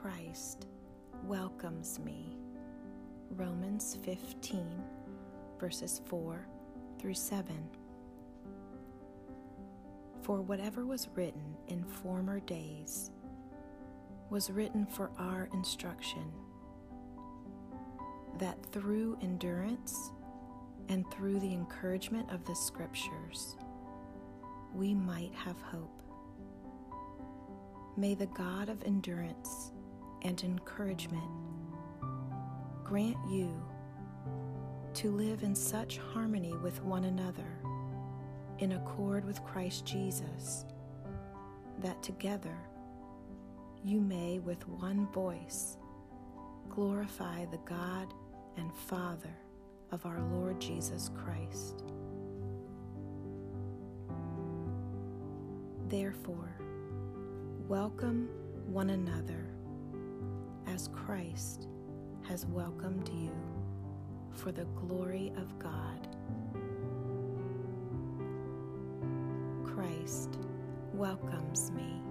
Christ welcomes me. Romans 15, verses 4 through 7. For whatever was written in former days was written for our instruction, that through endurance and through the encouragement of the Scriptures, we might have hope. May the God of endurance and encouragement grant you to live in such harmony with one another, in accord with Christ Jesus, that together you may with one voice glorify the God and Father of our Lord Jesus Christ. Therefore, welcome one another as Christ has welcomed you for the glory of God. Christ welcomes me.